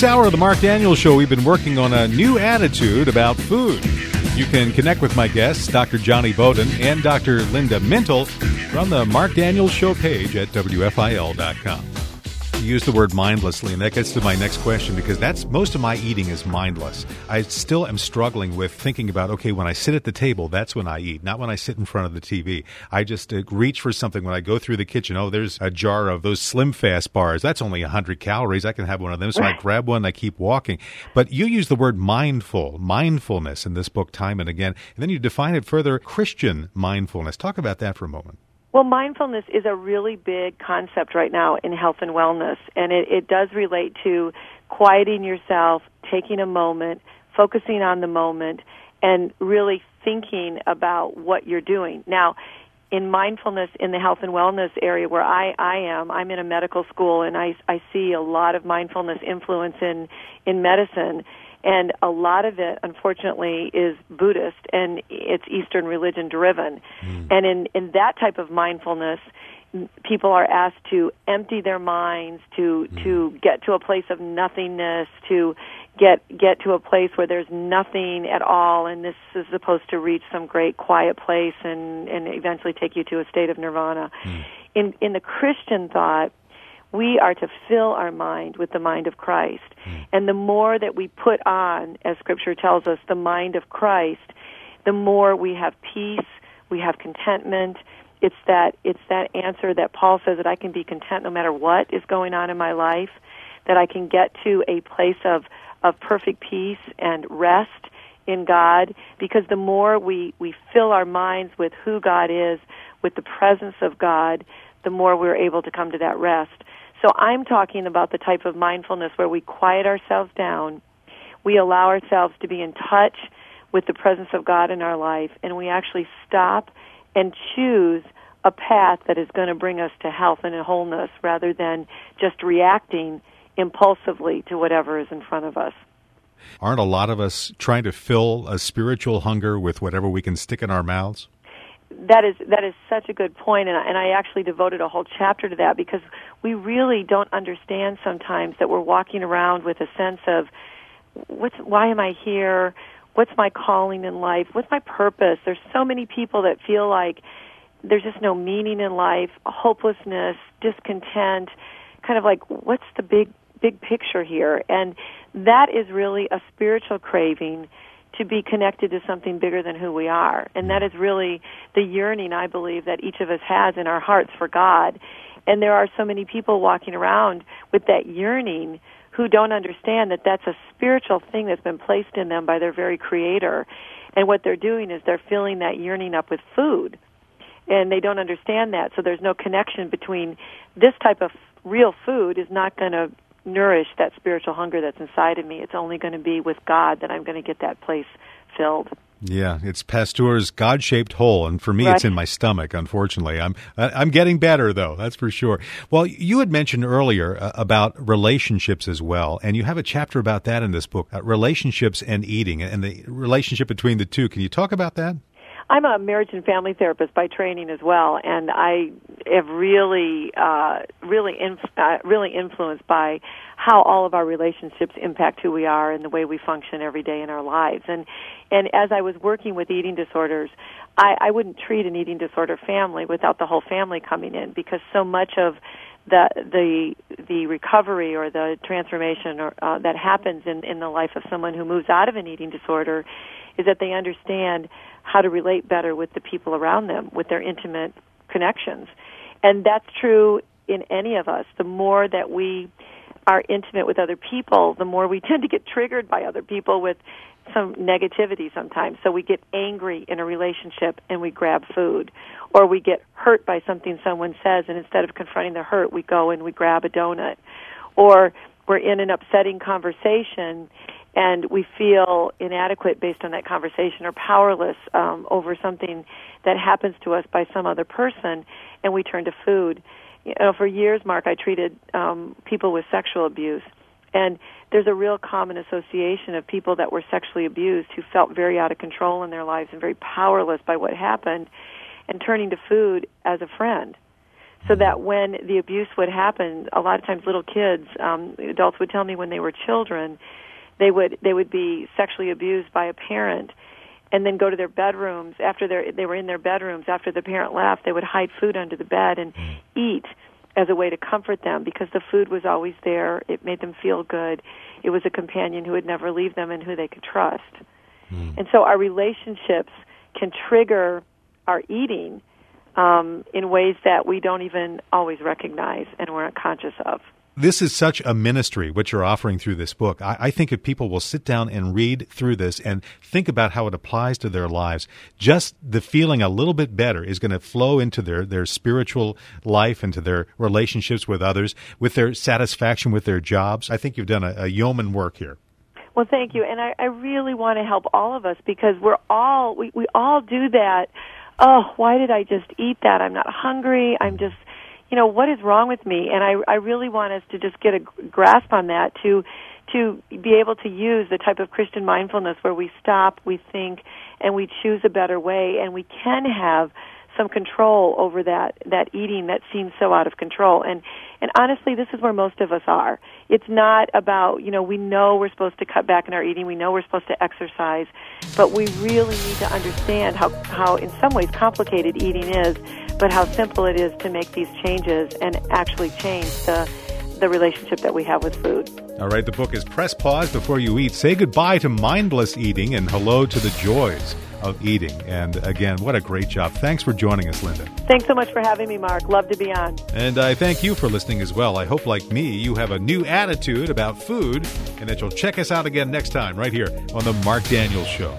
this hour of the Mark Daniels Show, we've been working on a new attitude about food. You can connect with my guests, Dr. Jonny Bowden and Dr. Linda Mintle, from the Mark Daniels Show page at WFIL.com use the word mindlessly, and that gets to my next question because that's most of my eating is mindless. I still am struggling with thinking about okay, when I sit at the table, that's when I eat, not when I sit in front of the TV. I just uh, reach for something when I go through the kitchen. Oh, there's a jar of those Slim Fast bars. That's only 100 calories. I can have one of them. So I grab one, I keep walking. But you use the word mindful, mindfulness in this book time and again, and then you define it further Christian mindfulness. Talk about that for a moment. Well, mindfulness is a really big concept right now in health and wellness, and it, it does relate to quieting yourself, taking a moment, focusing on the moment, and really thinking about what you're doing. Now, in mindfulness in the health and wellness area where I, I am, I'm in a medical school and I, I see a lot of mindfulness influence in, in medicine and a lot of it unfortunately is buddhist and it's eastern religion driven mm. and in in that type of mindfulness people are asked to empty their minds to mm. to get to a place of nothingness to get get to a place where there's nothing at all and this is supposed to reach some great quiet place and and eventually take you to a state of nirvana mm. in in the christian thought we are to fill our mind with the mind of Christ. Mm. And the more that we put on, as Scripture tells us, the mind of Christ, the more we have peace, we have contentment. It's that it's that answer that Paul says that I can be content no matter what is going on in my life, that I can get to a place of of perfect peace and rest in God because the more we we fill our minds with who God is, with the presence of God, the more we're able to come to that rest. So I'm talking about the type of mindfulness where we quiet ourselves down, we allow ourselves to be in touch with the presence of God in our life, and we actually stop and choose a path that is going to bring us to health and wholeness rather than just reacting impulsively to whatever is in front of us. Aren't a lot of us trying to fill a spiritual hunger with whatever we can stick in our mouths? That is that is such a good point, and I, and I actually devoted a whole chapter to that because we really don't understand sometimes that we're walking around with a sense of what's why am I here? What's my calling in life? What's my purpose? There's so many people that feel like there's just no meaning in life, hopelessness, discontent, kind of like what's the big big picture here? And that is really a spiritual craving to be connected to something bigger than who we are. And that mm. is really the yearning, I believe, that each of us has in our hearts for God. And there are so many people walking around with that yearning who don't understand that that's a spiritual thing that's been placed in them by their very creator. And what they're doing is they're filling that yearning up with food. And they don't understand that. So there's no connection between this type of real food is not going to nourish that spiritual hunger that's inside of me. It's only going to be with God that I'm going to get that place filled. Yeah, it's Pascal's God-shaped hole, and for me, right. it's in my stomach. Unfortunately, I'm I'm getting better though. That's for sure. Well, you had mentioned earlier uh, about relationships as well, and you have a chapter about that in this book, uh, relationships and eating, and the relationship between the two. Can you talk about that? I'm a marriage and family therapist by training as well, and I have really, uh, really, inf- uh, really influenced by how all of our relationships impact who we are and the way we function every day in our lives. And and as I was working with eating disorders, I, I wouldn't treat an eating disorder family without the whole family coming in because so much of the the the recovery or the transformation or uh, that happens in in the life of someone who moves out of an eating disorder is that they understand how to relate better with the people around them, with their intimate connections. And that's true in any of us. The more that we are intimate with other people, the more we tend to get triggered by other people with some negativity sometimes. So we get angry in a relationship and we grab food. Or we get hurt by something someone says and instead of confronting the hurt, we go and we grab a donut. Or we're in an upsetting conversation and we feel inadequate based on that conversation or powerless um, over something that happens to us by some other person, and we turn to food. You know, for years, Mark, I treated um, people with sexual abuse, and there's a real common association of people that were sexually abused who felt very out of control in their lives and very powerless by what happened, and turning to food as a friend. so that when the abuse would happen, a lot of times little kids, um, adults would tell me when they were children, they would they would be sexually abused by a parent, and then go to their bedrooms after they they were in their bedrooms after the parent left. They would hide food under the bed and eat as a way to comfort them because the food was always there. It made them feel good. It was a companion who would never leave them and who they could trust. Mm. And so our relationships can trigger our eating um, in ways that we don't even always recognize and we're not conscious of. This is such a ministry, what you're offering through this book. I, I, think if people will sit down and read through this and think about how it applies to their lives, just the feeling a little bit better is going to flow into their, their spiritual life, into their relationships with others, with their satisfaction with their jobs. I think you've done a, a yeoman work here. Well, thank you. And I, I really want to help all of us because we're all, we, we all do that oh, why did I just eat that? I'm not hungry. I'm mm. just, you know, what is wrong with me? And I, I really want us to just get a grasp on that to, to be able to use the type of Christian mindfulness where we stop, we think, and we choose a better way, and we can have some control over that that eating that seems so out of control. And and honestly this is where most of us are. It's not about you know we know we're supposed to cut back in our eating. We know we're supposed to exercise. But we really need to understand how how in some ways complicated eating is but how simple it is to make these changes and actually change the the relationship that we have with food. All right, the book is Press Pause Before You Eat. Say goodbye to mindless eating and hello to the joys of eating. And again, what a great job. Thanks for joining us, Linda. Thanks so much for having me, Mark. Love to be on. And I thank you for listening as well. I hope, like me, you have a new attitude about food and that you'll check us out again next time right here on The Mark Daniels Show.